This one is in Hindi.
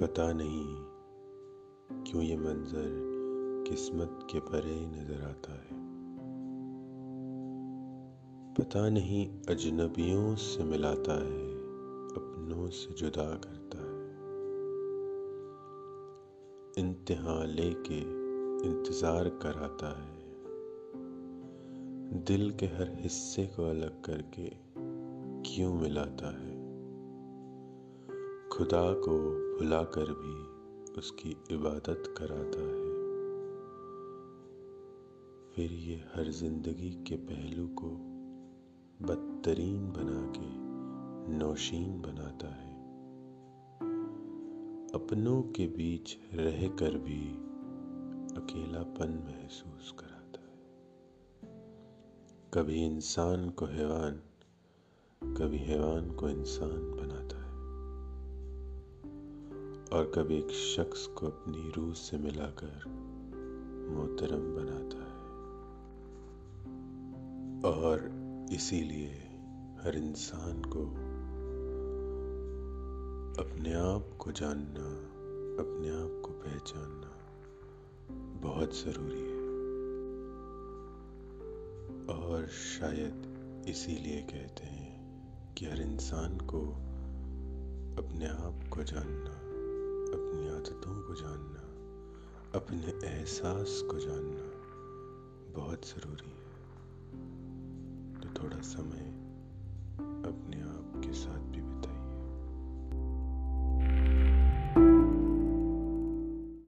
पता नहीं क्यों ये मंजर किस्मत के परे नज़र आता है। पता नहीं अजनबियों से मिलाता है, अपनों से जुदा करता है। इंतहा लेके इंतज़ार कराता है। दिल के हर हिस्से को अलग करके क्यों मिलाता है? खुदा को भुलाकर भी उसकी इबादत कराता है। फिर ये हर ज़िंदगी के पहलू को बदतरीन बना के नौशीन बनाता है। अपनों के बीच रह कर भी अकेलापन महसूस कराता है। कभी इंसान को हैवान, कभी हैवान को इंसान बनाता और कभी एक शख्स को अपनी रूह से मिलाकर मोहतरम बनाता है। और इसीलिए हर इंसान को अपने आप को जानना, अपने आप को पहचानना बहुत ज़रूरी है। और शायद इसीलिए कहते हैं कि हर इंसान को अपने आप को जानना आदतों को जानना अपने एहसास को जानना बहुत ज़रूरी है। तो थोड़ा समय